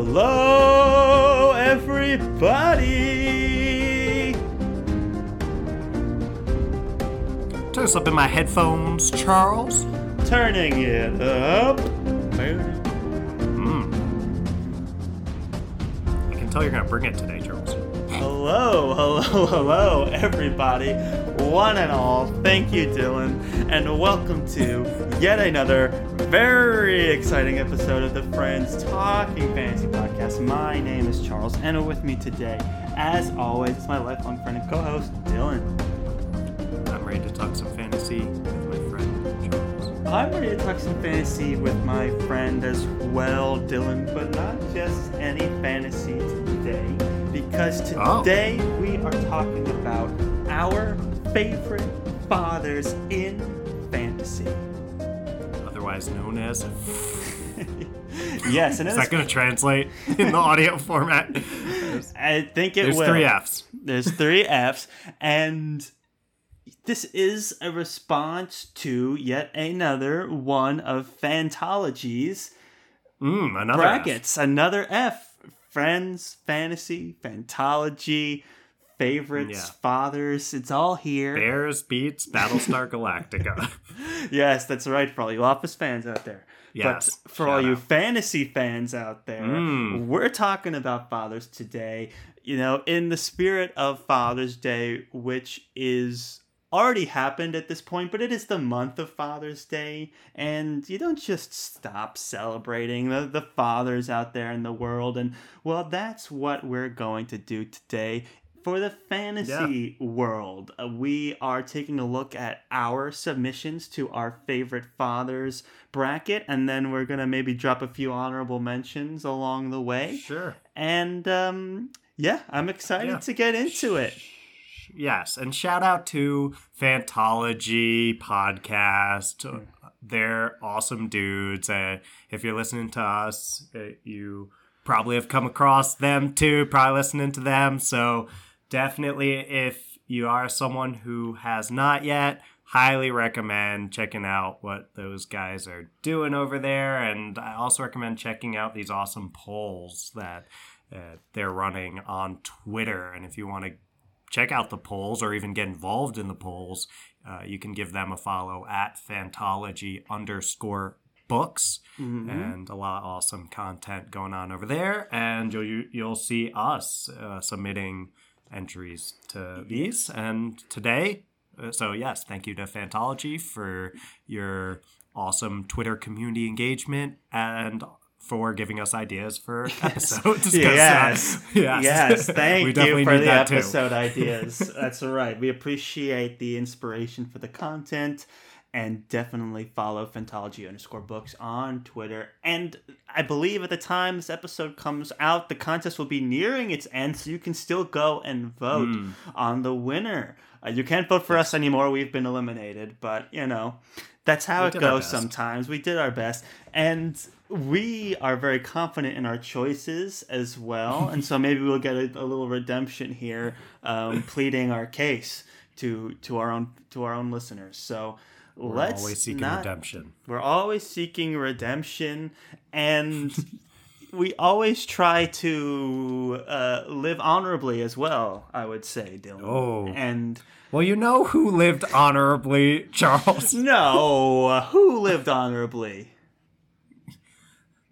Hello, everybody. Turn this up in my headphones, Charles. Turning it up. Hmm. I can tell you're gonna bring it today, Charles. Hello, hello, hello, everybody, one and all. Thank you, Dylan, and welcome to yet another very exciting episode of the Friends Talking Fantasy Podcast. My name is Charles, and with me today, as always, is my lifelong friend and co-host, Dylan. I'm ready to talk some fantasy with my friend Charles. I'm ready to talk some fantasy with my friend as well, Dylan, but not just any fantasy today, because Oh. today we are talking about our favorite fathers in fantasy. Otherwise known as. yes, and Is that gonna translate in the audio format? I think it There's will. three F's. There's three F's, and this is a response to yet another one of Fantology's Mmm, another brackets. Another F. Friends, fantasy, fantology, favorites, Yeah. fathers. It's all here. Bears beets Battlestar Galactica. Yes, that's right for all you Office fans out there. Yes, But for all shout you fantasy fans out there, Mm. we're talking about fathers today. You know, in the spirit of Father's Day, which is already happened at this point, but it is the month of Father's Day, and you don't just stop celebrating the, the fathers out there in the world. And well, that's what we're going to do today. For the fantasy world, uh, we are taking a look at our submissions to our favorite fathers bracket, and then we're going to maybe drop a few honorable mentions along the way. sure. And um, yeah, I'm excited Yeah. to get into it. Yes, and shout out to Fantology podcast. They're awesome dudes. Uh, if you're listening to us, uh, you probably have come across them too, probably listening to them. So definitely, if you are someone who has not yet, highly recommend checking out what those guys are doing over there. And I also recommend checking out these awesome polls that uh, they're running on Twitter. And if you want to check out the polls or even get involved in the polls, uh, you can give them a follow at Fantology underscore books Mhm. and a lot of awesome content going on over there. And you'll you'll see us uh, submitting entries to these. And today, uh, so yes, thank you to Fantology for your awesome Twitter community engagement and for giving us ideas for episodes. uh, Yes. yes, Yes, thank we you for the episode ideas. That's right. We appreciate the inspiration for the content and definitely follow Fantology underscore books on Twitter. And I believe at the time this episode comes out, the contest will be nearing its end, so you can still go and vote Mm. on the winner. Uh, you can't vote for us anymore. We've been eliminated, but you know, that's how We it goes sometimes. We did our best. And we are very confident in our choices as well. and so maybe we'll get a, a little redemption here, um, pleading our case to to our own to our own listeners. So We're let's always seeking not, redemption. We're always seeking redemption, and we always try to uh, live honorably as well. I would say, Dylan. Oh. and Well, you know who lived honorably, Charles? no, who lived honorably?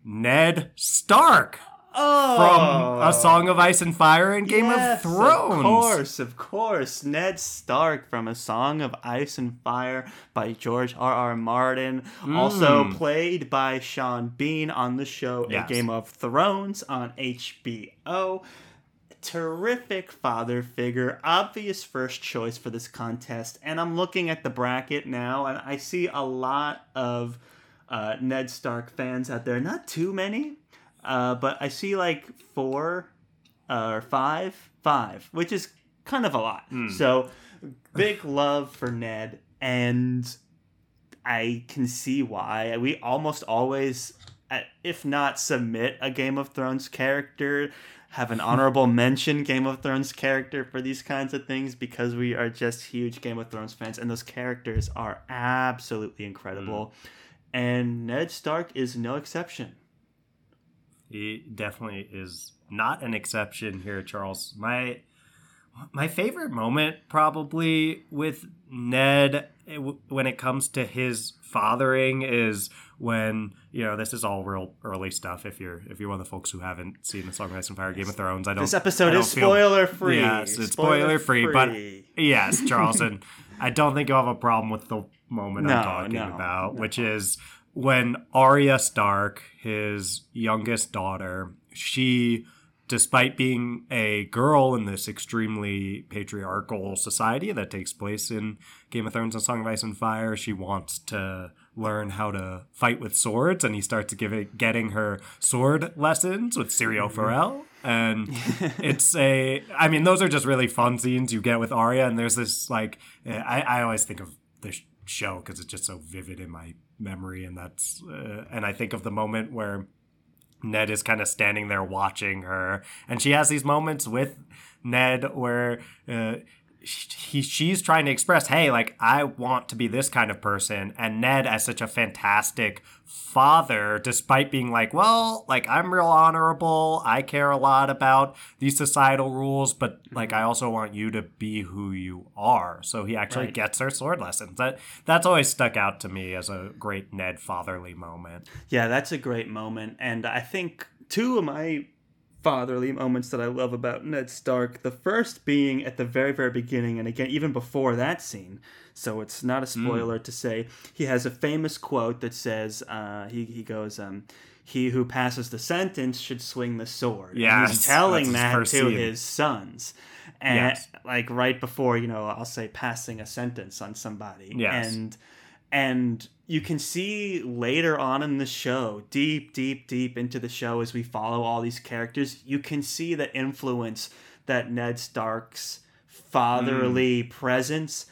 Ned Stark Oh, from A Song of Ice and Fire and Game Yes, of Thrones. Of course, of course. Ned Stark from A Song of Ice and Fire by George R. R. Martin. Also Mm. played by Sean Bean on the show Yes. A Game of Thrones on HBO. Terrific father figure, obvious first choice for this contest. And I'm looking at the bracket now, and I see a lot of uh, Ned Stark fans out there. Not too many, uh, but I see like four uh, or five, five, which is kind of a lot. So big love for Ned, and I can see why. We almost always, uh, if not submit a Game of Thrones character, have an honorable mention Game of Thrones character for these kinds of things because we are just huge Game of Thrones fans, and those characters are absolutely incredible. And Ned Stark is no exception. He definitely is not an exception here, Charles. My my favorite moment probably with Ned eh, when it comes to his fathering is when you know this is all real early stuff. If you're if you're one of the folks who haven't seen the Song of Ice and Fire, Game of Thrones, I don't. This episode don't is feel- spoiler free. Yes, it's spoiler free, but yes, Charleston, I don't think you'll have a problem with the moment No, I'm talking no, about, no. which is when Arya Stark, his youngest daughter, she, despite being a girl in this extremely patriarchal society that takes place in Game of Thrones and Song of Ice and Fire, she wants to learn how to fight with swords, and he starts giving getting her sword lessons with Syrio mm-hmm. Forel. And it's a, I mean, those are just really fun scenes you get with Arya. And there's this, like, I, I always think of the sh- show because it's just so vivid in my memory. And that's, uh, and I think of the moment where Ned is kind of standing there watching her, and she has these moments with Ned where uh, he she's trying to express, "Hey, like I want to be this kind of person," and Ned as such a fantastic father, despite being like, "Well, like I'm real honorable, I care a lot about these societal rules, but mm-hmm. like I also want you to be who you are." So he actually Right. gets her sword lessons. That that's always stuck out to me as a great Ned fatherly moment. Yeah, that's a great moment. And I think two of my fatherly moments that I love about Ned Stark, the first being at the very, very beginning, and again, even before that scene. So it's not a spoiler to say he has a famous quote that says, uh, he, he goes, um, he who passes the sentence should swing the sword. Yes, he's telling that to scene. his sons. And Yes. like right before, you know, I'll say passing a sentence on somebody. Yes. And and you can see later on in the show deep deep deep into the show as we follow all these characters you can see the influence that ned stark's fatherly hmm. presence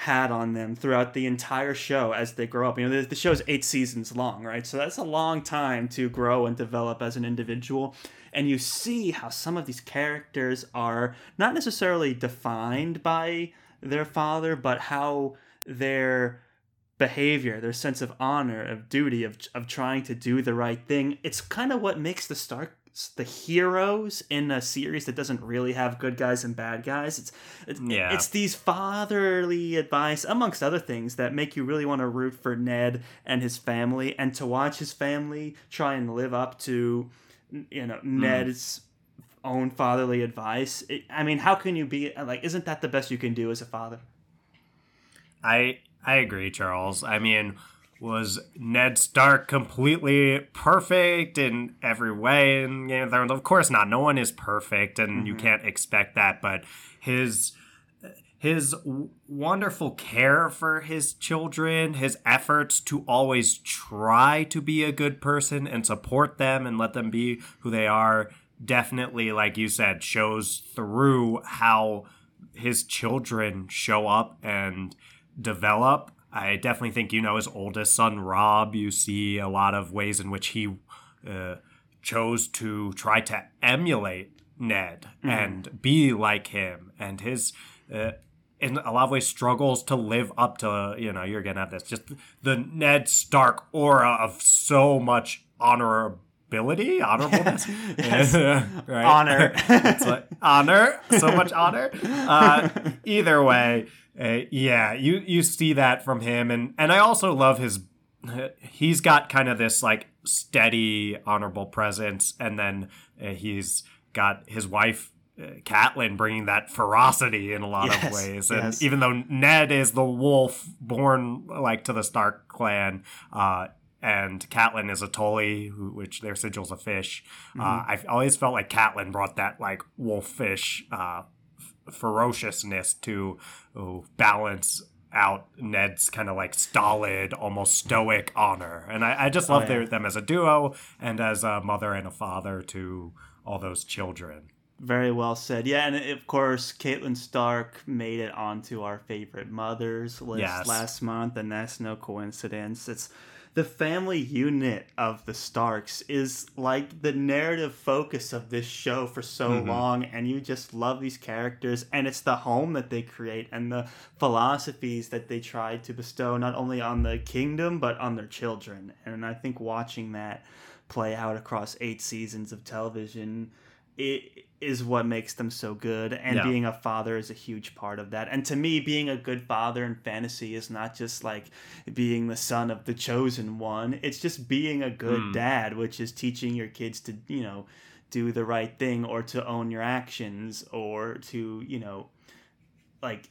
had on them throughout the entire show as they grow up. You know the, the show's eight seasons long right? So that's a long time to grow and develop as an individual. And you see how some of these characters are not necessarily defined by their father but how their behavior, their sense of honor, of duty, of of trying to do the right thing. It's kind of what makes the Starks the heroes in a series that doesn't really have good guys and bad guys. It's it's, Yeah. it's these fatherly advice, amongst other things, that make you really want to root for Ned and his family, and to watch his family try and live up to, you know, hmm. Ned's own fatherly advice. I mean, how can you be like? Isn't that the best you can do as a father? I I agree, Charles. I mean, was Ned Stark completely perfect in every way in Game of Thrones? Of course not. No one is perfect, and you mm-hmm. can't expect that. But his his wonderful care for his children, his efforts to always try to be a good person and support them and let them be who they are, definitely, like you said, shows through how his children show up and develop. I definitely think, you know, his oldest son, Robb, you see a lot of ways in which he uh, chose to try to emulate Ned and be like him. And his, uh, in a lot of ways, struggles to live up to, you know, you're going to have this, just the Ned Stark aura of so much honorability, honorableness. Yes. right? Honor. it's like honor, so much honor. Uh, either way, uh, yeah, you you see that from him, and and I also love his. He's got kind of this like steady, honorable presence, and then uh, he's got his wife. Uh, Catelyn bringing that ferocity in a lot Yes, of ways, and yes. even though Ned is the wolf born like to the Stark clan, uh, and Catelyn is a Tully, who, which their sigil's a fish. Uh, I've always felt like Catelyn brought that like wolfish uh, f- ferociousness to oh, balance out Ned's kind of like stolid, almost stoic honor. And I, I just love yeah. their, them as a duo and as a mother and a father to all those children. Very well said. Yeah, and of course, Catelyn Stark made it onto our favorite mothers list Yes. last month, and that's no coincidence. It's the family unit of the Starks is like the narrative focus of this show for so Mhm. long, and you just love these characters, and it's the home that they create and the philosophies that they try to bestow not only on the kingdom but on their children. And I think watching that play out across eight seasons of television it is what makes them so good and Yeah. being a father is a huge part of that and to me being a good father in fantasy is not just like being the son of the chosen one it's just being a good Hmm. dad which is teaching your kids to you know do the right thing or to own your actions or to you know like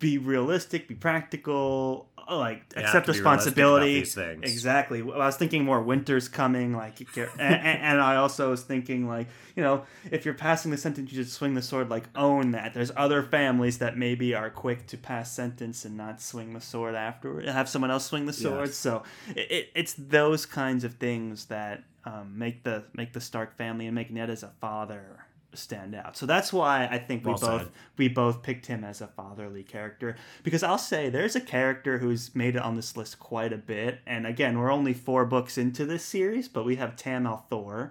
be realistic be practical like You have accept to be about responsibility. Exactly. Well, I was thinking more winter's coming, like, and, and, and I also was thinking, like, you know, if you're passing the sentence, you should swing the sword. Like, own that. There's other families that maybe are quick to pass sentence and not swing the sword afterward. Have someone else swing the sword. Yes. So it, it, it's those kinds of things that um, make the make the Stark family and make Ned as a father stand out. So that's why I think we Well both said. we both picked him as a fatherly character because I'll say there's a character who's made it on this list quite a bit and again we're only 4 books into this series but we have Tam al'Thor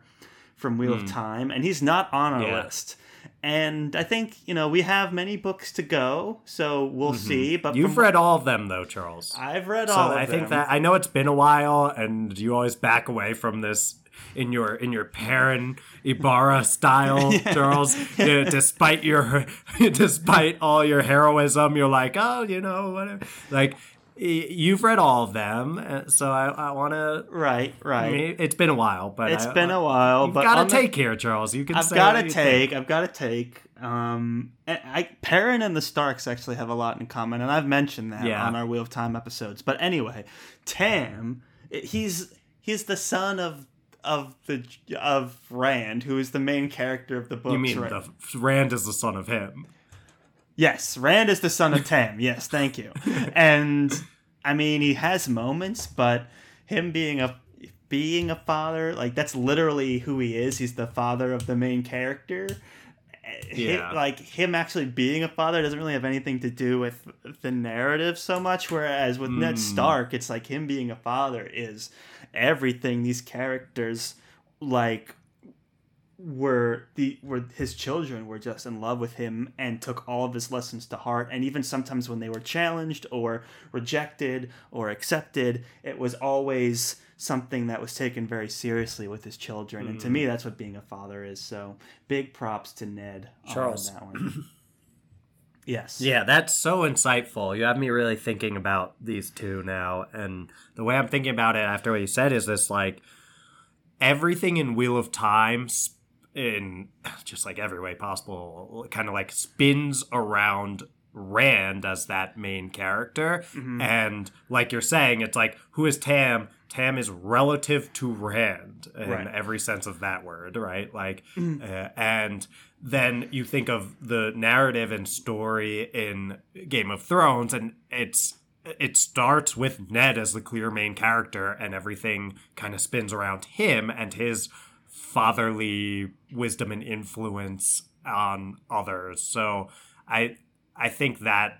from Wheel of Time and he's not on our Hmm. Yeah. list. And I think, you know, we have many books to go, so we'll see, but Mm-hmm. You've read all of them though, Charles. I've read so all of I think them. that I know it's been a while, and you always back away from this in your in your Perrin Aybara style, Charles. Yeah, despite your despite all your heroism, you're like, oh, you know, whatever. Like you've read all of them, uh, so I, I want to. right, right. It's been a while, but It's I- been a while, You've but got to the- take here, Charles. You can. I've got to take. think. I've got to take. Um, I Perrin and the Starks actually have a lot in common, and I've mentioned that Yeah. on our Wheel of Time episodes. But anyway, Tam, he's he's the son of of the of Rand, who is the main character of the book. You mean right? the Rand is the son of him? Yes, Rand is the son of Tam. Yes, thank you. And I mean, he has moments, but him being a being a father, like that's literally who he is. He's the father of the main character. Yeah. like him actually being a father doesn't really have anything to do with the narrative so much. Whereas with Ned Hmm. Stark, it's like him being a father is everything. These characters like were the were his children were just in love with him and took all of his lessons to heart and even sometimes when they were challenged or rejected or accepted it was always something that was taken very seriously with his children and to mm. me that's what being a father is so big props to Ned Charles. on that one yes Yeah, that's so insightful. You have me really thinking about these two now. And the way I'm thinking about it after what you said is this like everything in Wheel of Time in just like every way possible kind of like spins around Rand as that main character. And like you're saying, it's like, who is Tam? Tam is relative to Rand in Right. every sense of that word, right? Like, uh, and then you think of the narrative and story in Game of Thrones, and it's it starts with Ned as the clear main character, and everything kind of spins around him and his fatherly wisdom and influence on others. So I I think that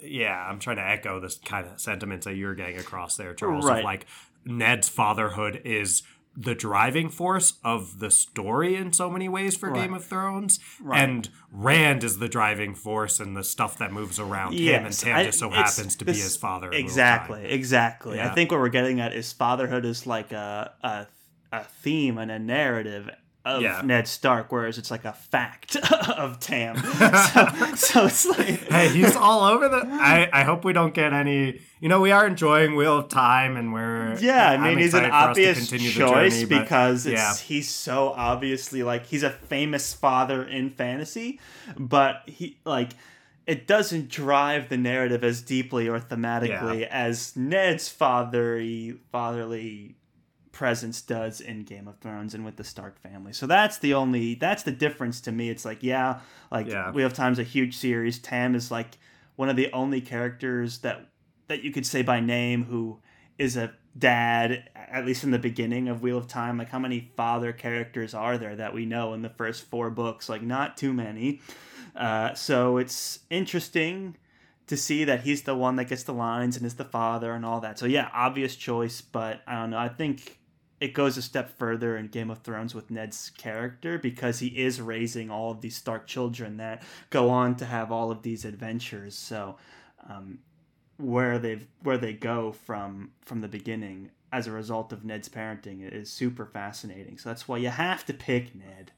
yeah, I'm trying to echo this kind of sentiments that you're getting across there, Charles. Right. Of like Ned's fatherhood is the driving force of the story in so many ways for Game of Thrones, Right. and Rand is the driving force and the stuff that moves around him, and Tam I- just so happens to be his father. in real time. Exactly, exactly. I think what we're getting at is fatherhood is like a a, a theme and a narrative of Yeah. Ned Stark, whereas it's like a fact of Tam. so, so it's like hey, he's all over the. I, I hope we don't get any. You know, we are enjoying Wheel of Time, and we're. Yeah, I mean he's an excited for us to obvious choice journey, but- because it's, yeah. he's so obviously like he's a famous father in fantasy, but he like it doesn't drive the narrative as deeply or thematically as Ned's fatherly fatherly presence does in Game of Thrones and with the Stark family. So that's the only that's the difference to me. It's like yeah, like Yeah. we have times a huge series. Tam is like one of the only characters that that you could say by name who is a dad at least in the beginning of Wheel of Time. Like how many father characters are there that we know in the first four books? Like not too many. Uh, so it's interesting to see that he's the one that gets the lines and is the father and all that. So yeah, obvious choice, but I don't know. I think it goes a step further in Game of Thrones with Ned's character because he is raising all of these Stark children that go on to have all of these adventures. So um, where they where they go from from the beginning as a result of Ned's parenting is super fascinating. So that's why you have to pick Ned.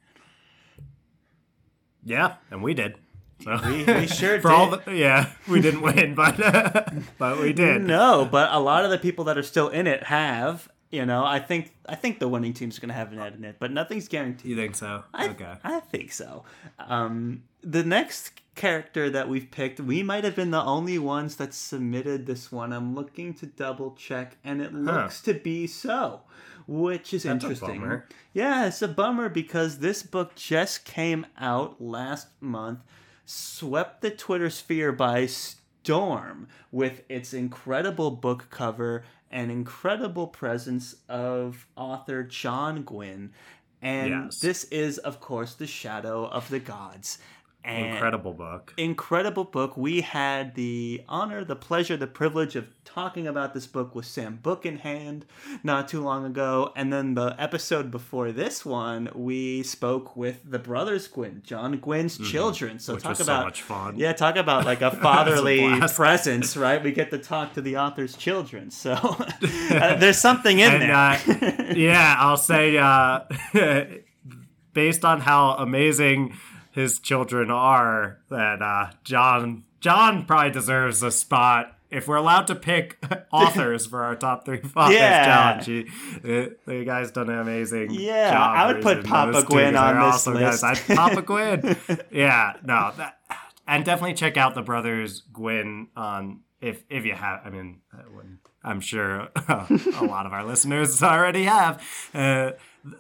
Yeah, and we did. So We, we sure for did. all the, yeah, we didn't win, but but we did. No, but a lot of the people that are still in it have. You know, I think I think the winning team's going to have Ned in it, but nothing's guaranteed. You think so? I, okay. I think so. Um, the next character that we've picked, we might have been the only ones that submitted this one. I'm looking to double check, and it looks to be so, which is That's interesting. Yeah, it's a bummer because this book just came out last month, swept the Twitter sphere by storm with its incredible book cover and incredible presence of author John Gwynn. And Yes. this is, of course, The Shadow of the Gods. And Incredible book. incredible book. We had the honor, the pleasure, the privilege of talking about this book with Sam Book in hand not too long ago. And then the episode before this one, we spoke with the brothers Gwynn, John Gwynn's children. So Mm-hmm. Which talk was so about much fun. yeah, talk about like a fatherly blast. presence, right? We get to talk to the author's children. So uh, there's something in And, there. uh, yeah, I'll say, uh, based on how amazing his children are, that uh, John John probably deserves a spot. If we're allowed to pick authors for our top three fathers Yeah. challenge, the, the guy's done an amazing Yeah, job. I would put Papa those two, Gwynn 'cause on this awesome list. Guys. I'd Papa Gwynn. Yeah, no, that, and definitely check out the brothers Gwynn on if if you have. I mean, I I'm sure a lot of our listeners already have. Uh,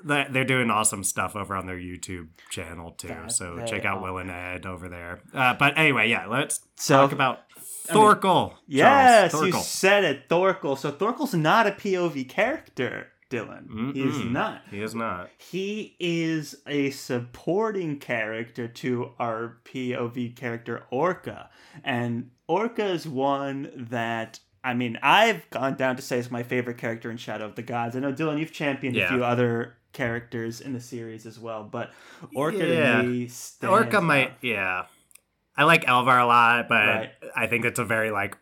they're doing awesome stuff over on their YouTube channel too. That so check out. Will and Ed over there. Uh, but anyway, yeah, let's So- talk about Thorkel. Yes, Charles, you said it, Thorkel. So Thorkel's not a POV character, Dylan. He is not. He is not. He is a supporting character to our POV character Orka. And Orka is one that I mean, I've gone down to say is my favorite character in Shadow of the Gods. I know Dylan, you've championed a few other characters in the series as well, but Orka Yeah. to me Orka might, yeah. I like Elvar a lot, but Right. I think it's a very like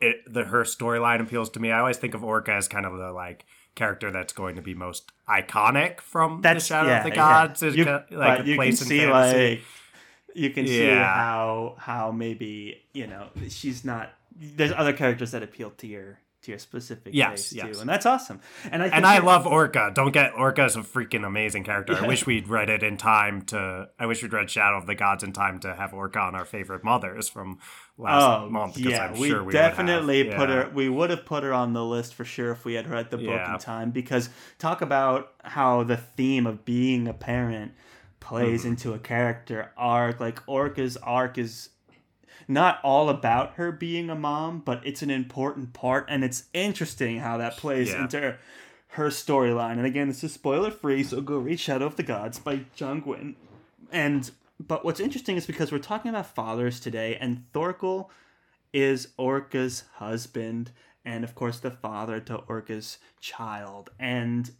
it. The her storyline appeals to me. I always think of Orka as kind of the like character that's going to be most iconic from That's the Shadow yeah, of the. Gods. Is You, kind of, like a you place can in see fantasy. like you can see how how maybe you know she's not. There's other characters that appeal to your to your specific Yes, taste yes. too, and that's awesome. And I think and I love Orka. Don't get Orka is a freaking amazing character. Yeah. I wish we'd read it in time to. I wish we'd read Shadow of the Gods in time to have Orka on our favorite mothers from last Oh month. Because yeah, I'm we sure we definitely would have. put Yeah. her. We would have put her on the list for sure if we had read the book Yeah. in time. Because talk about how the theme of being a parent plays Mm-hmm. into a character arc. Like Orka's arc is not all about her being a mom, but it's an important part, and it's interesting how that plays Yeah. into her storyline. And again, this is spoiler free, so go read Shadow of the Gods by John Gwynn. And but what's interesting is because we're talking about fathers today, and Thorkel is Orka's husband, and of course the father to Orka's child. And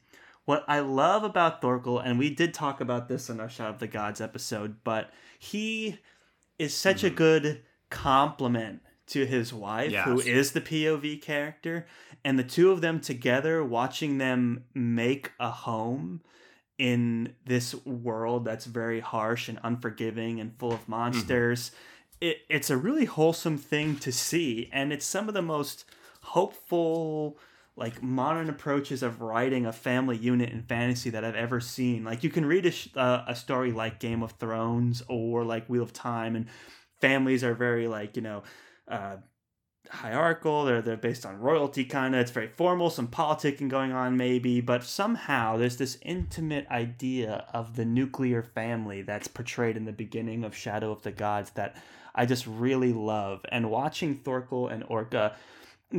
what I love about Thorkel, and we did talk about this in our Shadow of the Gods episode, but he is such a mm-hmm. good complement to his wife, who Yes. is the POV character, and the two of them together, watching them make a home in this world that's very harsh and unforgiving and full of monsters. It, it's a really wholesome thing to see, and it's some of the most hopeful, like modern approaches of writing a family unit in fantasy that I've ever seen. Like you can read a, sh- uh, a story like Game of Thrones or like Wheel of Time, and families are very like you know. Uh, hierarchical. They're they're based on royalty kind of it's very formal some politicking going on maybe but somehow there's this intimate idea of the nuclear family that's portrayed in the beginning of Shadow of the Gods that I just really love. And watching Thorkel and Orka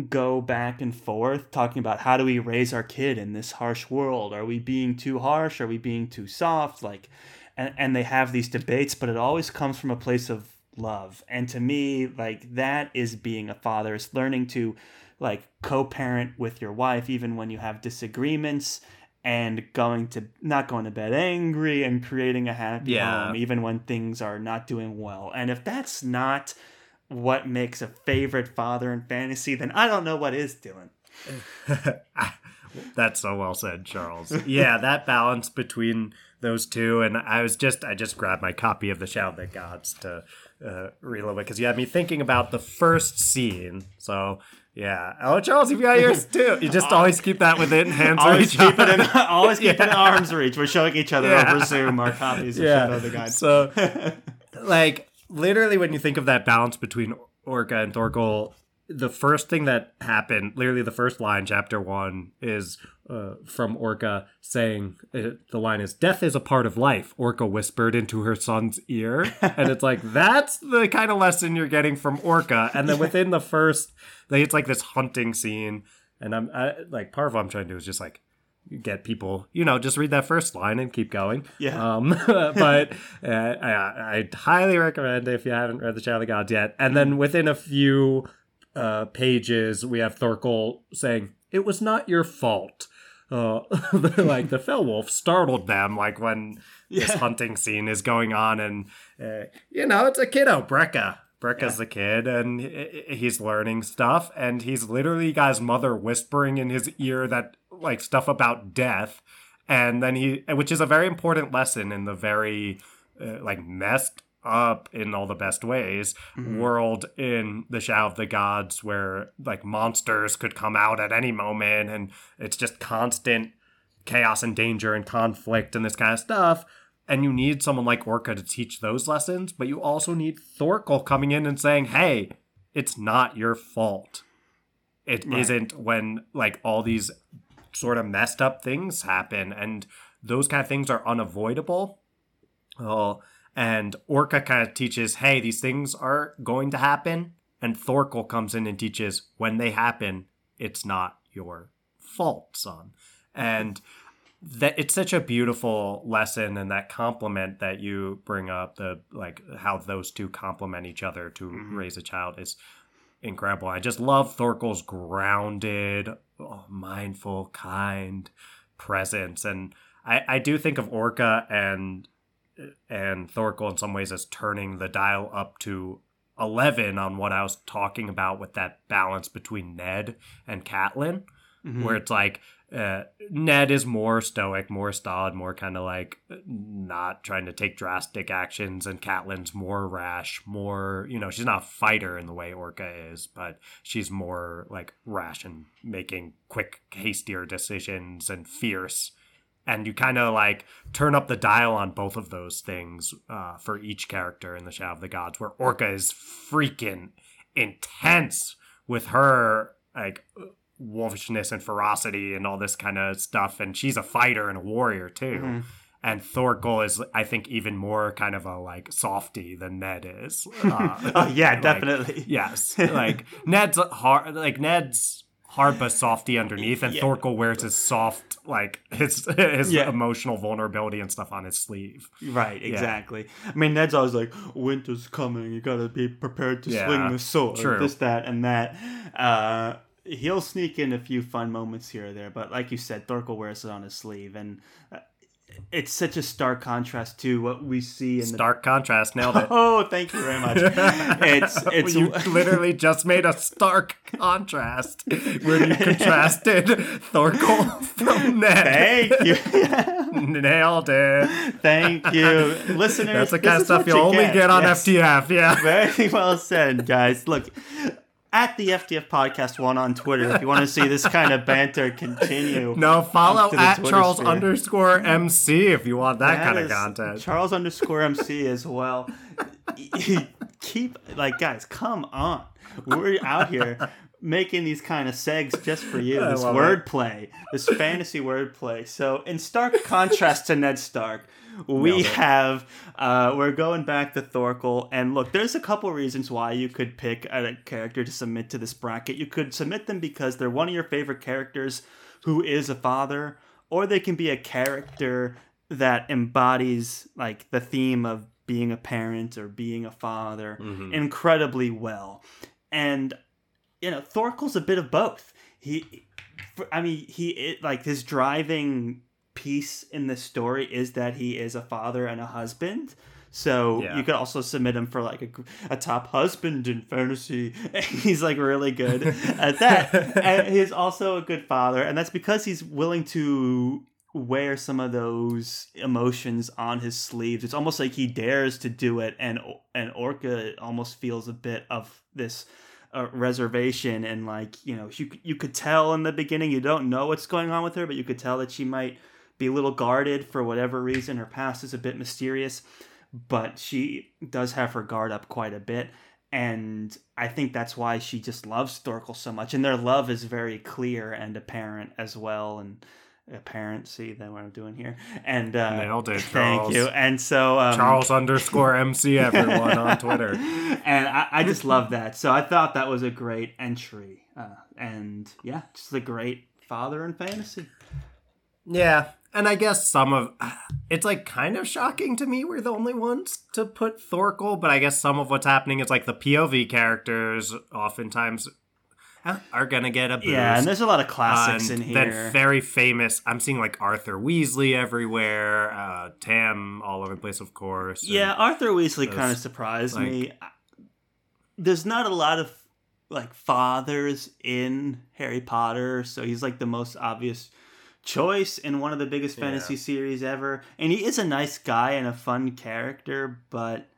go back and forth talking about how do we raise our kid in this harsh world? Are we being too harsh? Are we being too soft? Like and, and they have these debates but it always comes from a place of love. And to me, like that is being a father. It's learning to like co-parent with your wife even when you have disagreements and going to not going to bed angry and creating a happy Yeah. home even when things are not doing well. And if that's not what makes a favorite father in fantasy, then I don't know what is, Dylan. Ah, that's so well said, Charles. Yeah, that balance between those two, and I was just I just grabbed my copy of the Shadow of the Gods to uh, read a little bit because you had me thinking about the first scene. So yeah, oh Charles, you got yours too. You just always keep that within hands Always reach. keep it in always keep it in arm's reach. We're showing each other Yeah. over Zoom our copies of Shadow of the Gods. So, like, literally, when you think of that balance between Orka and Thorkel, the first thing that happened, literally the first line, chapter one, is uh, from Orka saying, uh, the line is, Death is a part of life, Orka whispered into her son's ear. and it's like, that's the kind of lesson you're getting from Orka. And then within the first, like, it's like this hunting scene. And I'm I, like, part of what I'm trying to do is just like, get people, you know, just read that first line and keep going. Yeah. Um, but uh, I, I highly recommend if you haven't read the Shadow of the Gods yet. And then within a few uh, pages, we have Thorkel saying, "It was not your fault." Uh, like the fell wolf startled them, like when this hunting scene is going on, and uh, you know it's a kiddo, Breca. Breca's a kid, and he's learning stuff, and he's literally got his mother whispering in his ear that like stuff about death, and then he, which is a very important lesson in the very uh, like messed up in all the best ways mm-hmm. world in the Shadow of the Gods, where like monsters could come out at any moment, and it's just constant chaos and danger and conflict and this kind of stuff. And you need someone like Orka to teach those lessons, but you also need Thorkel coming in and saying, "Hey, it's not your fault. It Right. not when like all these sort of messed up things happen, and those kind of things are unavoidable." Oh, and Orka kind of teaches, "Hey, these things are going to happen," and Thorkel comes in and teaches, "When they happen, it's not your fault, son." And that it's such a beautiful lesson and that compliment that you bring up the like how those two complement each other to mm-hmm. raise a child is incredible. I just love thorkel's grounded oh, mindful kind presence. And i i do think of orka and and thorkel in some ways is turning the dial up to 11 on what i was talking about with that balance between ned and catelyn Mm-hmm. where it's like uh, Ned is more stoic, more stolid, more kind of like not trying to take drastic actions, and Catelyn's more rash, more you know she's not a fighter in the way Orka is, but she's more like rash and making quick, hastier decisions and fierce. And you kind of like turn up the dial on both of those things uh, for each character in the Shadow of the Gods, where Orka is freaking intense with her like wolfishness and ferocity and all this kind of stuff and she's a fighter and a warrior too Mm-hmm. and Thorkel is I think even more kind of a like softy than Ned is uh, Oh yeah, like, definitely. yes like Ned's hard like Ned's hard but softy underneath and Yeah. Thorkel wears his soft like his his Yeah. emotional vulnerability and stuff on his sleeve Right, exactly. I mean, Ned's always like, "Winter's coming. You gotta be prepared to Yeah, swing the sword." true. This, that, and that. Uh, he'll sneak in a few fun moments here or there, but like you said, Thorkel wears it on his sleeve, and uh, it's such a stark contrast to what we see in stark contrast nailed the. it Oh, thank you very much. it's it's you literally just made a stark contrast when you contrasted Thorkel from Ned. thank you, Nailed it. thank you, listeners. That's the kind of stuff what you'll only get. get on Yes. FTF. Yeah. Very well said, guys. Look, at the FTF Podcast One on Twitter, if you want to see this kind of banter continue. No, follow Up to the at Twitter Charles sphere. underscore MC if you want that, That kind of content. Charles underscore MC as well. Keep like guys, come on. We're out here making these kind of segs just for you. This wordplay, this fantasy wordplay. So in stark contrast to Ned Stark, we have uh, we're going back to Thorkel, and look, there's a couple reasons why you could pick a character to submit to this bracket. You could submit them because they're one of your favorite characters who is a father, or they can be a character that embodies like the theme of being a parent or being a father Mhm. incredibly well. And you know, Thorkel's a bit of both. He I mean, he it, like his driving piece in the story is that he is a father and a husband. So Yeah. you could also submit him for like a, a top husband in fantasy. he's like really good at that. and he's also a good father, and that's because he's willing to wear some of those emotions on his sleeves. It's almost like he dares to do it, and and Orka almost feels a bit of this uh, reservation, and like you know, you you could tell in the beginning you don't know what's going on with her, but you could tell that she might be a little guarded for whatever reason. Her past is a bit mysterious, but she does have her guard up quite a bit. And I think that's why she just loves Thorkel so much. And their love is very clear and apparent as well. And apparent, see that what I'm doing here. And uh, Nailed it, Thank you. And so um, Charles underscore MC everyone on Twitter. and I, I just love that. So I thought that was a great entry. Uh, and yeah, just a great father in fantasy. Yeah, and I guess some of it's like kind of shocking to me we're the only ones to put Thorkel, but I guess some of what's happening is like the POV characters oftentimes are gonna get a boost. Yeah, and there's a lot of classics in then here. very famous. I'm seeing like Arthur Weasley everywhere, uh, Tam all over the place, of course. Yeah, Arthur Weasley kind of surprised like- me. There's not a lot of like fathers in Harry Potter, so he's like the most obvious choice in one of the biggest fantasy Yeah. series ever. And he is a nice guy and a fun character, but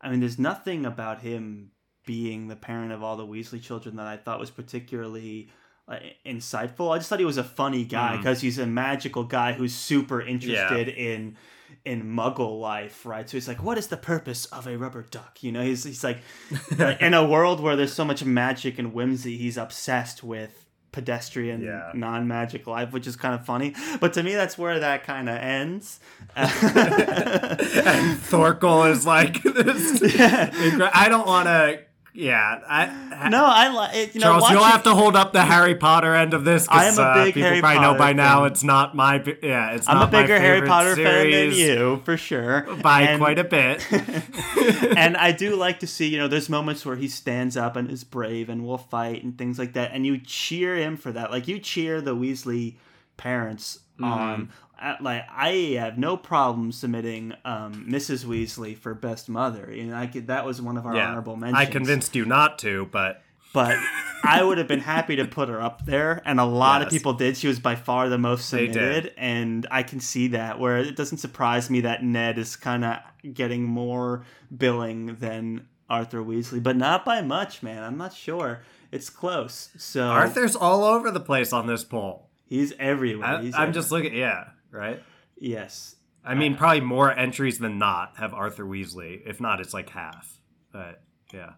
I mean, there's nothing about him being the parent of all the Weasley children that I thought was particularly uh, insightful. I just thought he was a funny guy Mm. because he's a magical guy who's super interested in in Muggle life, right? So he's like, "What is the purpose of a rubber duck?" You know, he's he's like, in a world where there's so much magic and whimsy, he's obsessed with pedestrian Yeah. non-magic life which is kind of funny but to me that's where that kind of ends and Thorkel is like, this, I don't want to. Yeah, I, no i like you know Charles, you'll have to hold up the Harry Potter end of this. I am a uh, big people Harry probably know by now it's not my. Yeah, it's i'm a bigger harry potter fan than you for sure by And- quite a bit. and I do like to see, you know, there's moments where he stands up and is brave and will fight and things like that, and you cheer him for that. Like you cheer the Weasley parents Mm-hmm. on. Like I have no problem submitting um, Mrs. Weasley for best mother. You know, I could, that was one of our yeah, honorable mentions. I convinced you not to, but but I would have been happy to put her up there, and a lot of people did. She was by far the most They did. submitted, and I can see that. Where it doesn't surprise me that Ned is kind of getting more billing than Arthur Weasley, but not by much, man. I'm not sure. It's close. So Arthur's all over the place on this poll. he's everywhere. He's I'm just looking. Yeah, right. yes. I mean, uh, probably more entries than not have Arthur Weasley. If not, it's like half. But yeah.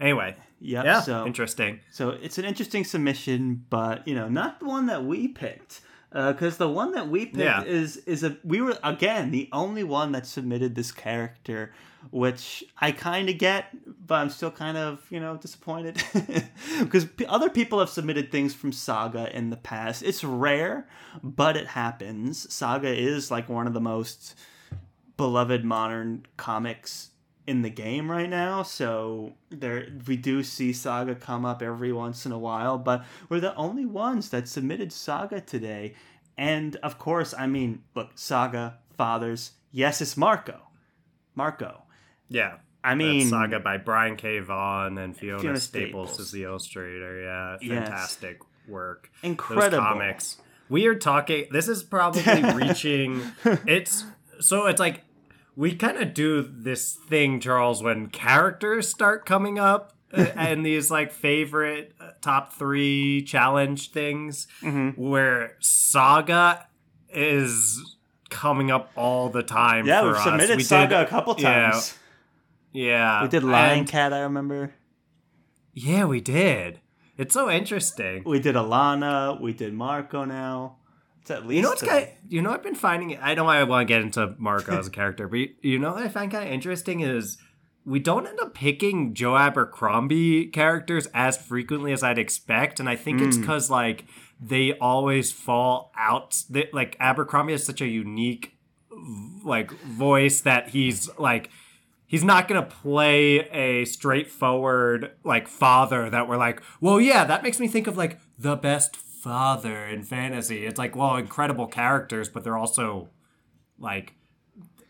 Anyway, Yep. yeah, So interesting. So it's an interesting submission, but you know, not the one that we picked. Uh, because the one that we picked Yeah. is is a we were again the only one that submitted this character, which I kind of get, but I'm still kind of you know disappointed because p- other people have submitted things from Saga in the past. It's rare, but it happens. Saga is like one of the most beloved modern comics in the game right now so there we do see saga come up every once in a while but we're the only ones that submitted saga today and of course i mean look saga fathers yes it's marco marco Yeah. i That mean saga by Brian K. Vaughan and Fiona, Fiona Staples. Staples. is the illustrator. Yeah, Yes. fantastic work. incredible Those comics. We are talking. This is probably reaching. It's so it's like we kind of do this thing, Charles, when characters start coming up uh, and these like favorite uh, top three challenge things, Mhm. where Saga is coming up all the time. yeah for we've us. submitted We saga did- a couple yeah, times Yeah, we did lion and- cat i remember Yeah, we did. It's so interesting. we did alana we did marco now it's at least You know what's three. kind you know I've been finding I don't know why I want to get into Marco as a character, but you, you know what I find kind of interesting is we don't end up picking Joe Abercrombie characters as frequently as I'd expect, and I think it's Mm. because like they always fall out. They, like Abercrombie has such a unique like voice that he's like he's not gonna play a straightforward like father that we're like, well, yeah, that makes me think of like the best father in fantasy. It's like, well, incredible characters, but they're also like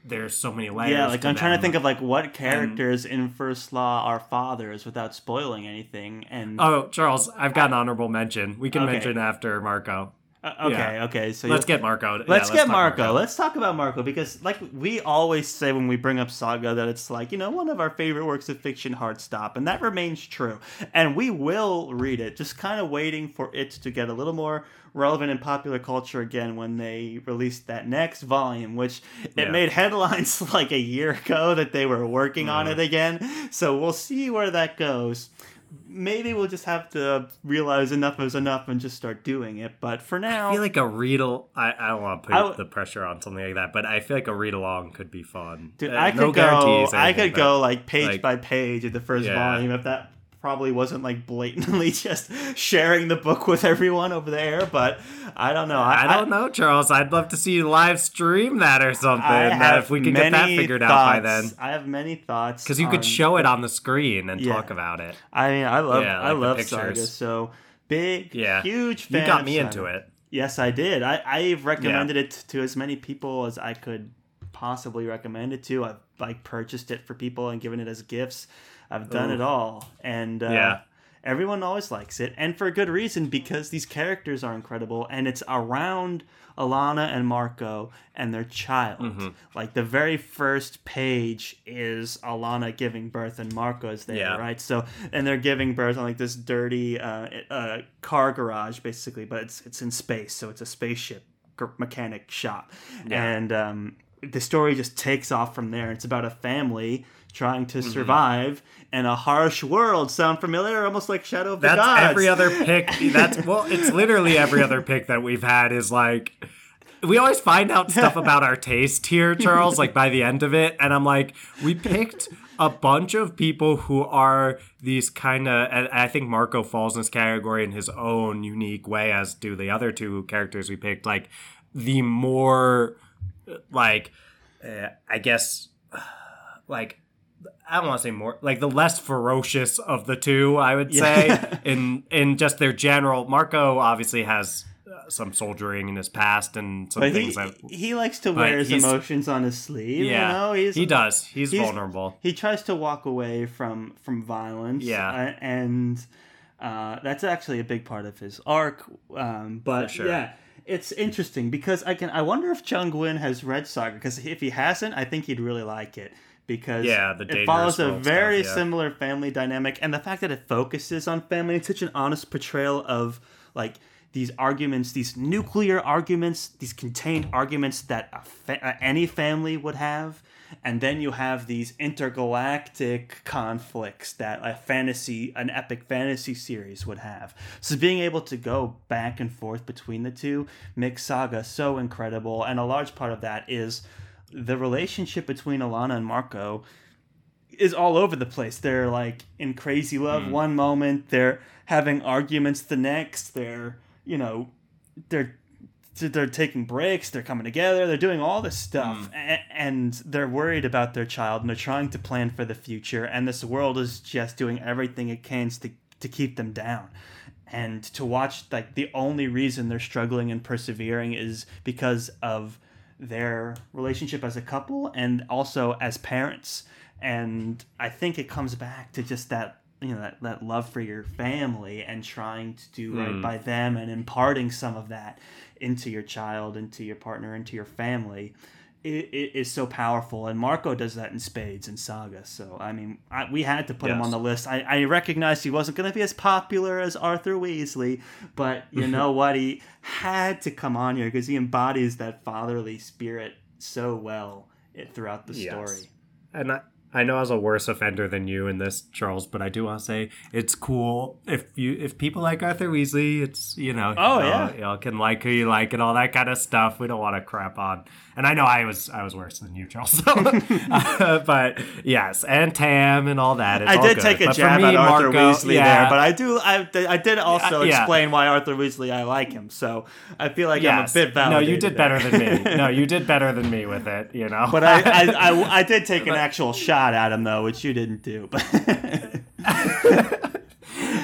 there's so many layers. Yeah, like to I'm trying to think of like what characters in First Law are fathers without spoiling anything. And Oh, Charles, I've got an honorable mention. We can Okay. mention after Marco. Uh, okay, yeah. okay. So Let's get Marko. Yeah, Let's get talk Marko. Let's talk about Marko because, like we always say when we bring up Saga, that it's like you know one of our favorite works of fiction, hard stop, and that remains true. And we will read it, just kind of waiting for it to get a little more relevant in popular culture again when they released that next volume, which it Yeah. made headlines like a year ago that they were working on Mhm. it again. So we'll see where that goes. Maybe we'll just have to realize enough is enough and just start doing it. But for now, I feel like a read al- I, I don't want to put w- the pressure on something like that, but I feel like a read along could be fun. Dude, Uh, I could no go. I could but- go like page like- by page of the first Yeah. volume if that probably wasn't like blatantly just sharing the book with everyone over there. But I don't know. I, don't know, Charles. I'd love to see you live stream that or something. I uh, if we could get that figured out by then. I have many thoughts Because you could show it on the screen and Yeah. talk about it. I mean, I love. Yeah, I like the love Saga. So big, Yeah. huge fan. You got me into it. Yes, I did. I, I've recommended it to as many people as I could possibly recommend it to. I've like purchased it for people and given it as gifts. I've done Ooh. it all, and uh, Yeah. everyone always likes it, and for a good reason because these characters are incredible, and it's around Alana and Marko and their child. Mm-hmm. Like the very first page is Alana giving birth and Marko is there, Yeah. right? So and they're giving birth on like this dirty uh, uh, car garage, basically, but it's it's in space, so it's a spaceship mechanic shop, Yeah. and um, the story just takes off from there. It's about a family trying to Mm-hmm. survive in a harsh world. Sound familiar? Almost like Shadow of the That's every other pick. That's well, it's literally every other pick that we've had is like we always find out stuff about our taste here, Charles, like by the end of it. And I'm like, we picked a bunch of people who are these kind of, and I think Marko falls in this category in his own unique way, as do the other two characters we picked. Like the more, like, uh, I guess, like, I don't want to say more, like the less ferocious of the two, I would say, Yeah. in in just their general. Marko obviously has uh, some soldiering in his past and some But he, things that. he likes to wear his emotions on his sleeve. Yeah, you know? he's, he does. He's, he's- vulnerable. He tries to walk away from from violence. Yeah. uh, and uh, that's actually a big part of his arc. Um, but For sure. yeah, it's interesting because I can. I wonder if John Gwynne has read Saga because if he hasn't, I think he'd really like it because Yeah, the it follows a very stuff, yeah. similar family dynamic, and the fact that it focuses on family, it's such an honest portrayal of like these arguments, these nuclear arguments, these contained arguments that a fa- uh, any family would have, and then you have these intergalactic conflicts that a fantasy, an epic fantasy series would have. So being able to go back and forth between the two makes Saga so incredible, and a large part of that is the relationship between Alana and Marko is all over the place. They're like in crazy love mm. one moment, they're having arguments the next, they're, you know, they're they're taking breaks, they're coming together, they're doing all this stuff mm. a- and they're worried about their child and they're trying to plan for the future and this world is just doing everything it can to to keep them down. And to watch like the only reason they're struggling and persevering is because of their relationship as a couple and also as parents and i think it comes back to just that you know that, that love for your family and trying to do Hmm. right by them and imparting some of that into your child into your partner into your family it, it is so powerful and marko does that in spades in saga so i mean I, we had to put him on the list. I, I recognized he wasn't going to be as popular as arthur weasley but you know what? He had to come on here because he embodies that fatherly spirit so well it, throughout the Yes. story. And I, I know I was a worse offender than you in this, Charles, but I do want to say it's cool if you if people like Arthur Weasley, it's you know, Oh, y'all- yeah. y'all can like who you like and all that kind of stuff. We don't want to crap on. And I know I was I was worse than you, Charles. Uh, but yes, and Tam and all that. I all did good. take a But jab me, at Arthur Marko- Weasley yeah, there, but I do. I, I did also Uh, yeah. explain why Arthur Weasley I like him. So I feel like yes. I'm a bit valid. no, you did there. better than me. No, you did better than me with it. You know, But I, I, I, I did take an actual shot shot at him though, which you didn't do. But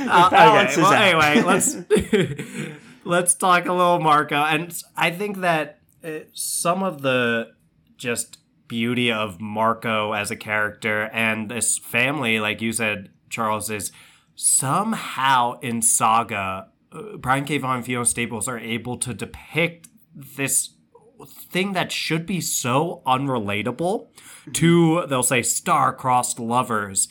Uh, okay, well, anyway, let's let's talk a little Marko, and I think that uh, some of the just beauty of Marko as a character and this family, like you said, Charles, is somehow in Saga, uh, Brian K. Vaughan and Fiona Staples are able to depict this thing that should be so unrelatable to they'll say star-crossed lovers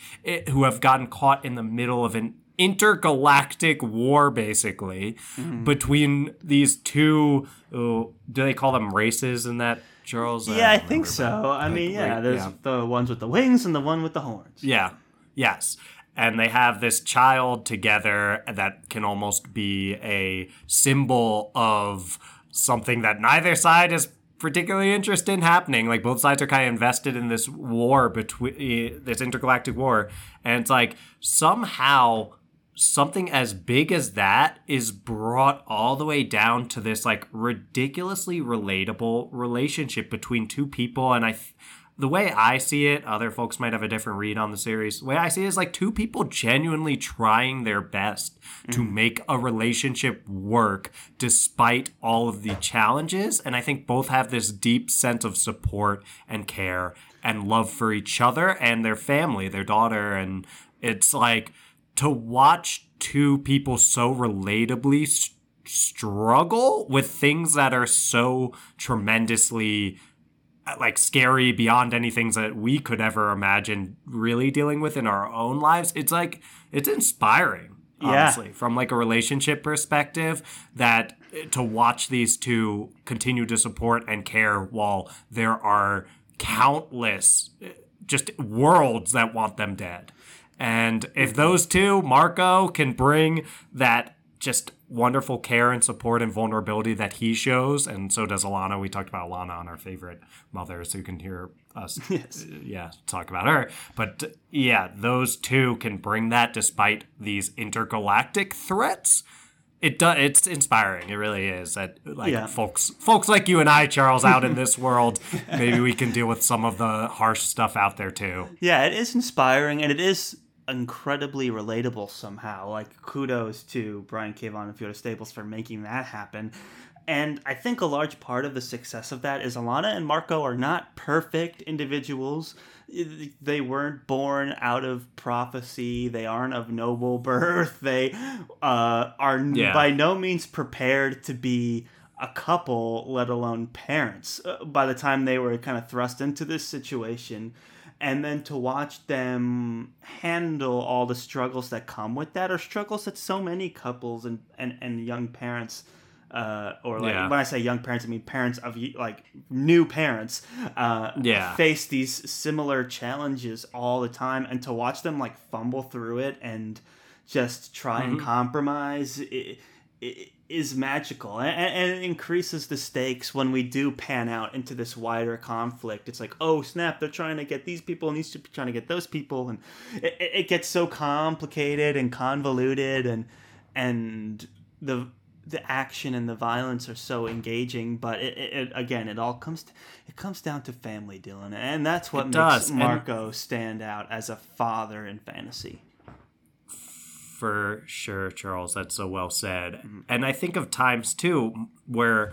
who have gotten caught in the middle of an intergalactic war basically mm-hmm. between these two oh, do they call them races in that charles? Yeah i, I think so. I mean yeah there's yeah. the ones with the wings and the one with the horns. Yeah yes. And they have this child together that can almost be a symbol of something that neither side is particularly interested in happening. Like both sides are kind of invested in this war between eh, this intergalactic war, and it's like somehow something as big as that is brought all the way down to this like ridiculously relatable relationship between two people and i th- the way I see it, other folks might have a different read on the series. The way I see it is like two people genuinely trying their best mm. to make a relationship work despite all of the challenges. And I think both have this deep sense of support and care and love for each other and their family, their daughter. And it's like to watch two people so relatably st- struggle with things that are so tremendously Uh, like scary beyond anything that we could ever imagine really dealing with in our own lives. It's like it's inspiring honestly yeah. from like a relationship perspective that eh, to watch these two continue to support and care while there are countless eh, just worlds that want them dead. And if mm-hmm. those two marko can bring that just wonderful care and support and vulnerability that he shows, and so does Alana. We talked about Alana on our favorite mothers, so you can hear us, yes. yeah, talk about her. But yeah, those two can bring that despite these intergalactic threats. It does. It's inspiring. It really is. That like yeah. folks, folks like you and I, Charles, out in this world, maybe we can deal with some of the harsh stuff out there too. Yeah, it is inspiring, and it is incredibly relatable somehow. Like kudos to Brian K. Vaughan and Fiona Staples for making that happen. And I think a large part of the success of that is Alana and Marko are not perfect individuals. They weren't born out of prophecy. They aren't of noble birth. They uh, are yeah. by no means prepared to be a couple, let alone parents, uh, by the time they were kind of thrust into this situation and then to watch them handle all the struggles that come with that or struggles that so many couples and and, and young parents uh, or like yeah. when I say young parents, I mean parents of like new parents. Uh, yeah, face these similar challenges all the time, and to watch them like fumble through it and just try mm-hmm. and compromise. It, it, is magical and, and, it increases the stakes when we do pan out into this wider conflict. It's like, oh snap, they're trying to get these people and these people trying to get those people, and it, it gets so complicated and convoluted, and and the the action and the violence are so engaging. But it, it again, it all comes to, it comes down to family, Dylan, and that's what it makes does. Marko and... stand out as a father in fantasy for sure, Charles. That's so well said. Mm-hmm. And I think of times too where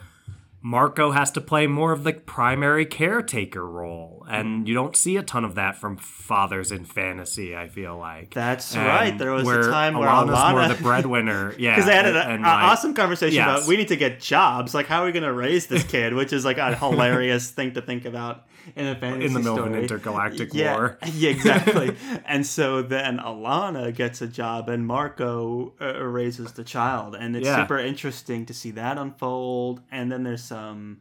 Marko has to play more of the primary caretaker role, and you don't see a ton of that from fathers in fantasy. I feel like that's and right. There was a time where Alana's Alana... more the breadwinner. Yeah, because they had an, and, like, awesome conversation yes. about we need to get jobs. Like, how are we going to raise this kid? Which is like a hilarious thing to think about in a fantasy in the middle story. of an intergalactic yeah, war. yeah, exactly. and so then Alana gets a job, and Marko uh, raises the child, and it's yeah. super interesting to see that unfold. And then there's some,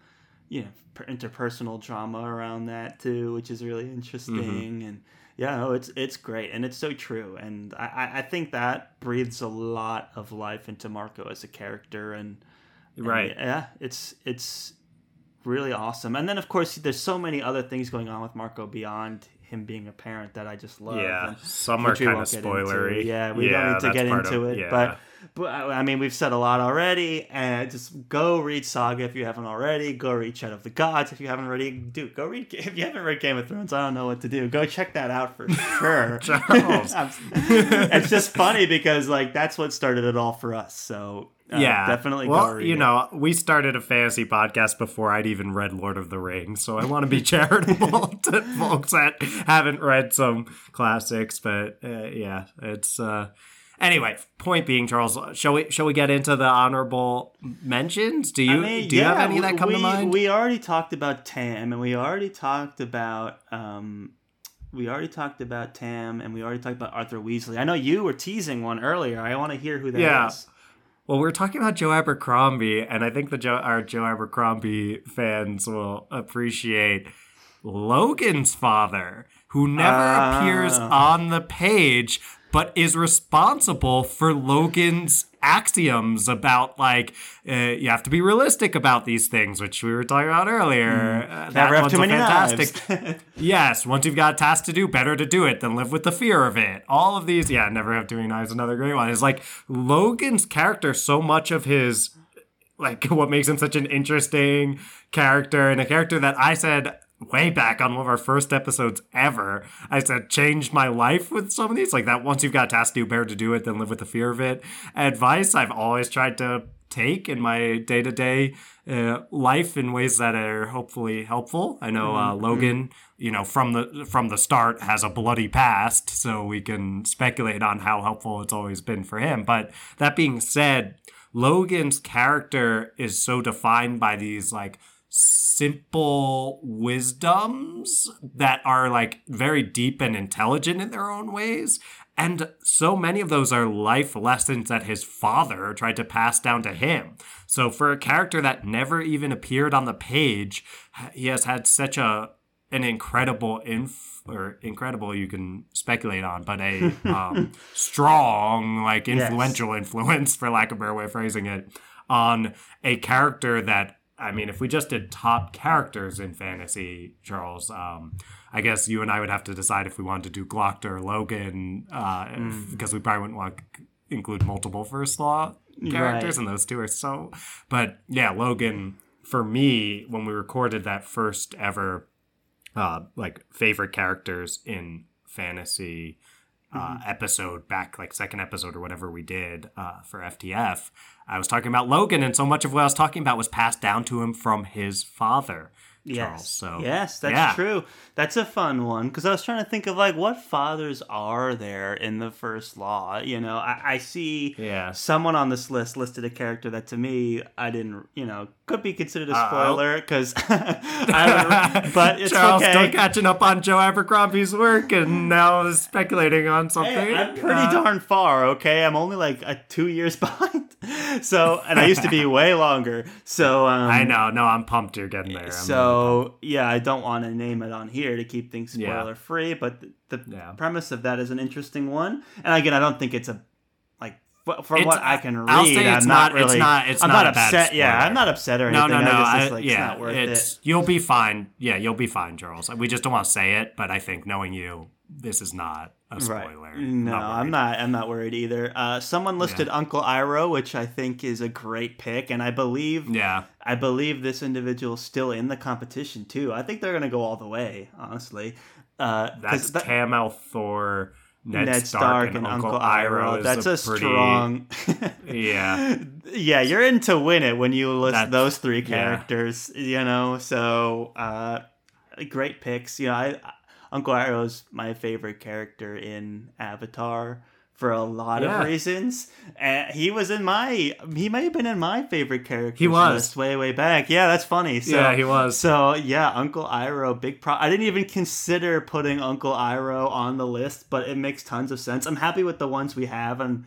you know, interpersonal drama around that too, which is really interesting. Mm-hmm. And yeah, no, it's it's great, and it's so true. And I I think that breathes a lot of life into Marko as a character, and, and right, yeah, it's it's really awesome. And then of course there's so many other things going on with Marko beyond him being a parent that I just love. Yeah, and- some are kind of spoilery. Yeah, we don't need to get into of- it, yeah. but but I I mean, we've said a lot already, and just go read Saga if you haven't already. Go read Shadow of the Gods if you haven't already. Dude, go read if you haven't read Game of Thrones. I don't know what to do. Go check that out for sure. It's just funny because like that's what started it all for us. So uh, yeah, definitely. Well, you know, we started a fantasy podcast before I'd even read Lord of the Rings, so I want to be charitable to folks that haven't read some classics. But uh, yeah, it's uh, anyway. Point being, Charles, shall we shall we get into the honorable mentions? Do you I mean, do you have any that come we, to mind? We already talked about Tam, and we already talked about um, we already talked about Tam, and we already talked about Arthur Weasley. I know you were teasing one earlier. I want to hear who that is. Yeah. Well, we're talking about Joe Abercrombie, and I think the Joe, our Joe Abercrombie fans will appreciate Logen's father, who never Ah. appears on the page, but is responsible for Logen's axioms about like uh, you have to be realistic about these things, which we were talking about earlier. Uh, that Never have one's too a many fantastic. Yes, once you've got a task to do, better to do it than live with the fear of it. All of these, yeah, never have too many knives. Another great one is like Logen's character. So much of his, like, what makes him such an interesting character, and a character that I said way back on one of our first episodes ever. I said changed my life with some of these, like that. Once you've got a task to do, better to do it than live with the fear of it. Advice I've always tried to take in my day to day life in ways that are hopefully helpful. I know uh, mm-hmm. Logen, mm-hmm. you know, from the from the start has a bloody past, so we can speculate on how helpful it's always been for him. But that being said, Logen's character is so defined by these like simple wisdoms that are like very deep and intelligent in their own ways. And so many of those are life lessons that his father tried to pass down to him. So for a character that never even appeared on the page, he has had such a an incredible inf or incredible you can speculate on, but a um, strong, like influential influence, for lack of a better way of phrasing it, on a character that I mean, if we just did top characters in fantasy, Charles, um, I guess you and I would have to decide if we wanted to do Glokta or Logen, uh, Hmm. because we probably wouldn't want to include multiple first law characters, Right. and those two are so. But yeah, Logen, for me, when we recorded that first ever, uh, like favorite characters in fantasy uh, Mm-hmm. episode back, like second episode or whatever we did uh, for FTF, I was talking about Logen, and so much of what I was talking about was passed down to him from his father. Charles. Yes. So yes, that's yeah. true. That's a fun one because I was trying to think of like what fathers are there in the first law. You know, I, I see Yeah. someone on this list listed a character that to me I didn't, you know, could be considered a spoiler because I don't, but it's Charles okay. still catching up on Joe Abercrombie's work and now is speculating on something. Hey, I'm pretty Uh, darn far, okay? I'm only like a two years behind. So, and I used to be way longer. So, um, I know. No, I'm pumped you're getting there. I'm So yeah, I don't want to name it on here to keep things spoiler free, but the, the Yeah. premise of that is an interesting one. And again, I don't think it's a like from It's- what I can read. I'll say I'm it's not, not- it's not- it's I'm not not, upset. Yeah. I'm not upset or anything. no, no. I just, I- like, yeah, it's not worth it's it. you'll be fine. Yeah, you'll be fine, Charles. We just don't want to say it, but I think knowing you, this is not a spoiler. Right. No, I'm not. I'm not worried either. Uh, someone listed Uncle Iroh, which I think is a great pick, and I believe Yeah, I believe this individual is still in the competition too. I think they're going to go all the way, honestly. Uh, that's that- Tam Thor, Ned, Ned Stark, and, Uncle Iroh. is That's a, pretty, strong. Yeah. yeah, you're in to win it when you list That's- those three yeah. characters. You know, so uh, great picks. You know, I, Uncle Iroh's my favorite character in Avatar for a lot Yeah. of reasons. Uh, he was in my. He may have been in my favorite character. He was. list way way back. Yeah, that's funny. So, yeah, he was. so yeah, Uncle Iroh, big pro. I didn't even consider putting Uncle Iroh on the list, but it makes tons of sense. I'm happy with the ones we have, and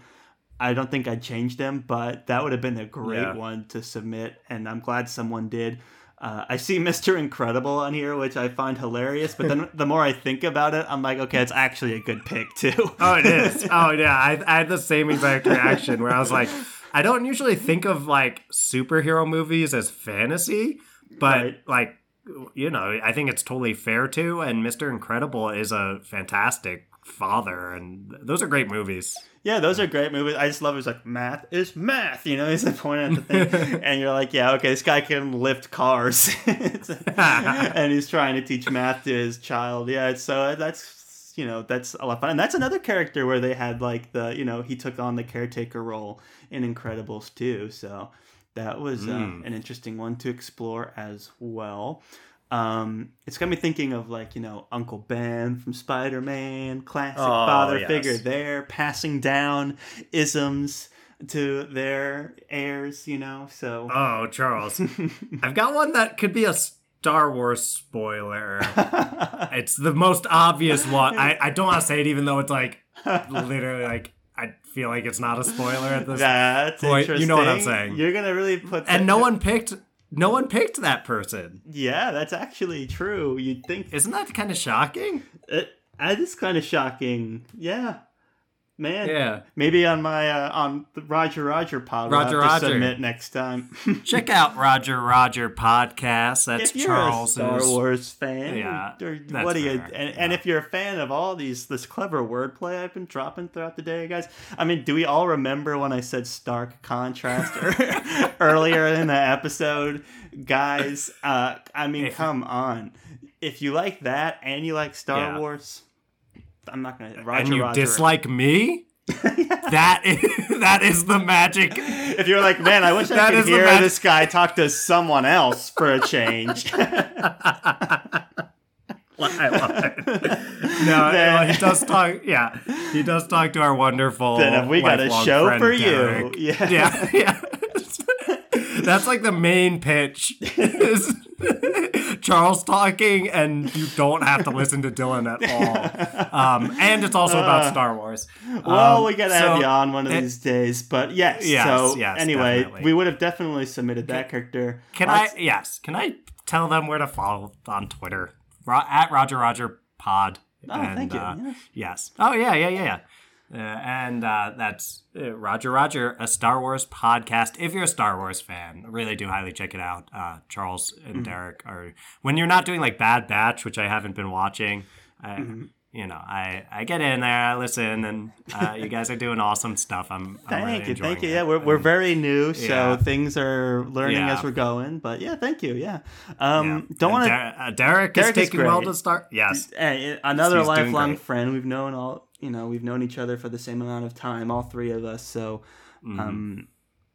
I don't think I'd change them, but that would have been a great Yeah. one to submit, and I'm glad someone did. Uh, I see Mr. Incredible on here, which I find hilarious, but then the more I think about it, I'm like, okay, it's actually a good pick too. Oh, it is. Oh, yeah. I, I had the same exact reaction where I was like, I don't usually think of like superhero movies as fantasy, but Right. like you know, I think it's totally fair to. And Mr. Incredible is a fantastic father, and those are great movies. Yeah, those are great movies. I just love it. It's like math is math. You know, he's like pointing at the thing, and you're like, yeah, okay, this guy can lift cars, and he's trying to teach math to his child. Yeah, so that's you know that's a lot of fun, and that's another character where they had like the you know he took on the caretaker role in Incredibles too. So that was uh, Mm. an interesting one to explore as well. Um, it's got me thinking of like you know Uncle Ben from Spider Man, classic Oh, father yes. figure there, passing down isms to their heirs. You know, so Oh, Charles, I've got one that could be a Star Wars spoiler. It's the most obvious one. I, I don't want to say it, even though it's like literally like I feel like it's not a spoiler at this. that's Point. interesting. You know what I'm saying. You're gonna really put and no one picked. No one picked that person. Yeah, that's actually true. You'd think Isn't that kind of shocking? Uh, it, it is kind of shocking. Yeah, man. Yeah. Maybe on my uh, on the Roger Roger pod, we'll Roger to Roger. submit next time. Check out Roger Roger podcast. That's Charles. Star Wars fan, Yeah, or what do you? And, and if you're a fan of all these this clever wordplay I've been dropping throughout the day, guys. I mean, do we all remember when I said stark contrast earlier in the episode, guys? Uh, I mean, come on. If you like that and you like Star Yeah. Wars, I'm not gonna. Roger, and you Roger. dislike me. that is that is the magic. If you're like, man, I wish I That could hear this guy talk to someone else for a change. I love it. No, Then- he does talk. Yeah, he does talk to our wonderful. Then have we got a show for you. Derek. Yeah. yeah, yeah. That's like the main pitch. is Charles talking, and you don't have to listen to Dylan at all. Um, and it's also about Star Wars. Well, Um, we gotta so- have you on one of it- these days. But yes, Yes, so yes, anyway, definitely. we would have definitely submitted that character. Can I? Yes. Can I tell them where to follow on Twitter? Ro- at Roger Roger Pod. Oh, thank you. uh, Yes. Yes. Oh yeah, yeah, yeah, yeah. Uh, and uh, that's uh, Roger Roger, a Star Wars podcast. If you're a Star Wars fan, really do highly check it out. Uh, Charles and Mm-hmm. Derek are when you're not doing like Bad Batch, which I haven't been watching. I, Mm-hmm. You know, I, I get in there, I listen, and uh, you guys are doing awesome stuff. I'm, I'm Thank really you, thank you. it. Yeah, we're, we're very new, so Yeah. things are learning Yeah. as we're going. But yeah, thank you. Yeah, um, Yeah. don't want to. Der- Derek, Derek is is taking well to start. Yes. Hey, another He's lifelong friend. We've known all you know. We've known each other for the same amount of time, all three of us. So, Mm-hmm. um,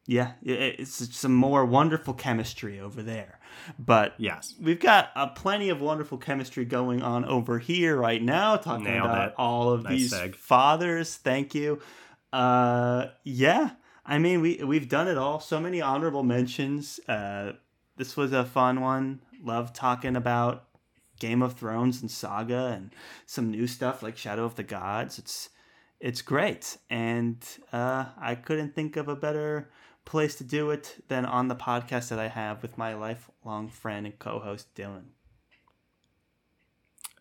yeah, it, it's some more wonderful chemistry over there. But Yes. we've got uh, plenty of wonderful chemistry going on over here right now, talking Nailed about it. all of Nice these seg. fathers. Thank you. Uh, yeah, I mean we we've done it all. So many honorable mentions. Uh, this was a fun one. Love talking about Game of Thrones and Saga and some new stuff like Shadow of the Gods. It's it's great, and uh, I couldn't think of a better place to do it than on the podcast that I have with my lifelong friend and co-host Dylan.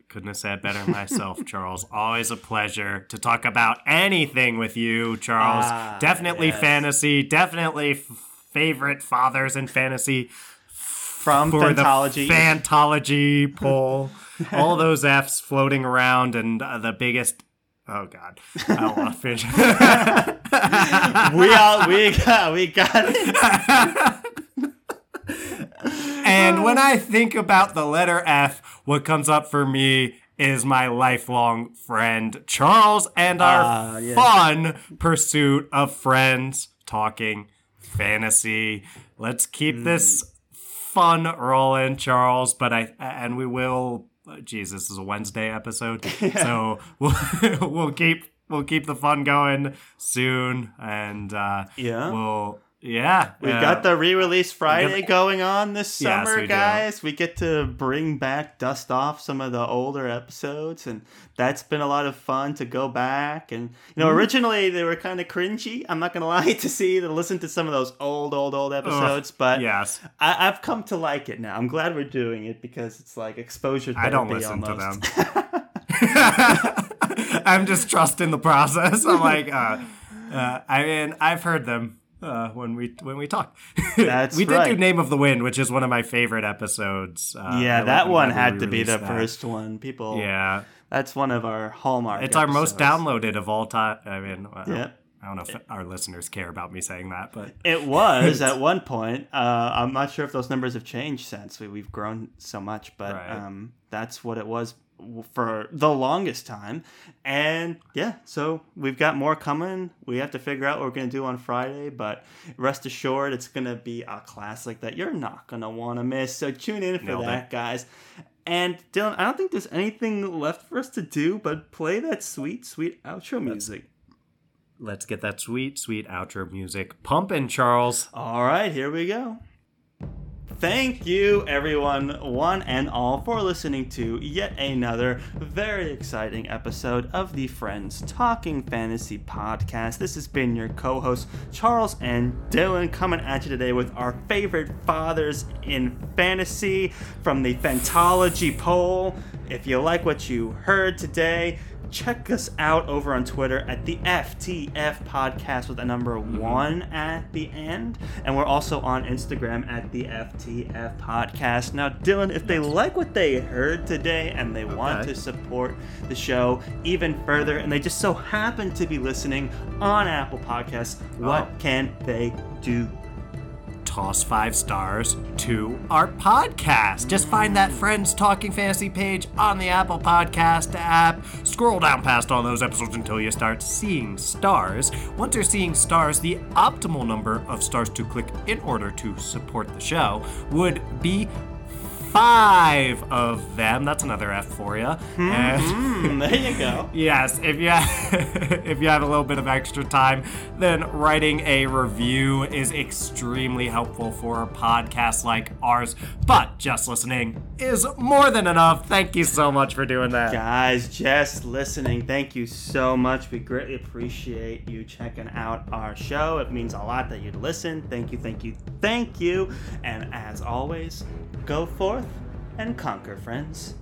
Couldn't have said better myself, Charles. Always a pleasure to talk about anything with you, Charles. Ah, definitely yes. fantasy, definitely f- favorite fathers in fantasy From for Fantology. the Fantology poll. All those F's floating around, and uh, the biggest. Oh God, I don't want to finish. we all we got we got it. And when I think about the letter F, what comes up for me is my lifelong friend Charles and our Ah, yes. fun pursuit of friends talking fantasy. Let's keep this fun rolling, Charles. But I and we will. Geez, this is a Wednesday episode, so we'll, we'll keep we'll keep the fun going soon, and uh, Yeah. we'll yeah We've uh, got the re-release Friday going on this Yes, summer, we do. guys. We get to bring back, dust off some of the older episodes, and that's been a lot of fun to go back. And you know, Mm-hmm. originally they were kind of cringy. I'm not gonna lie to see to listen to some of those old, old, old episodes, but yes. I, I've come to like it now. I'm glad we're doing it because it's like exposure therapy I don't listen almost. to them. I'm just trusting the process. I'm like, uh, uh, I mean, I've heard them. Uh, when we when we talk. That's we did do. Name of the Wind, which is one of my favorite episodes. Uh, yeah, that one had to be the that. first one. People, Yeah, that's one of our hallmark. it's our most downloaded of all time. I mean, I don't, Yeah. I don't know if our listeners care about me saying that, but It was at one point. Uh, I'm not sure if those numbers have changed since we, we've grown so much, but Right. um, that's what it was for the longest time. And yeah, so we've got more coming. We have to figure out what we're going to do on Friday, but rest assured, it's going to be a classic that you're not going to want to miss. So tune in for Nailed it. that, guys. And Dylan, I don't think there's anything left for us to do but play that sweet, sweet outro music. let's get that sweet, sweet outro music pumping, Charles. All right, here we go. Thank you, everyone, one and all, for listening to yet another very exciting episode of the Friends Talking Fantasy podcast. This has been your co hosts, Charles and Dylan, coming at you today with our favorite fathers in fantasy from the Fantology poll. If you like what you heard today, check us out over on Twitter at the FTF podcast with a number mm-hmm. one at the end. And we're also on Instagram at the FTF podcast. Now, Dylan, if they like what they heard today and they want to support the show even further, and they just so happen to be listening on Apple Podcasts, what Oh. can they do? Toss five stars to our podcast. Just find that Friends Talking Fantasy page on the Apple Podcast app. Scroll down past all those episodes until you start seeing stars. Once you're seeing stars, the optimal number of stars to click in order to support the show would be five of them. That's another F for you. Hmm, there you go. Yes, if you if you have a little bit of extra time, then writing a review is extremely helpful for a podcast like ours. But just listening is more than enough. Thank you so much for doing that. Guys, just listening, thank you so much. We greatly appreciate you checking out our show. It means a lot that you'd listen. Thank you, thank you, thank you. And as always, go forth and conquer, friends.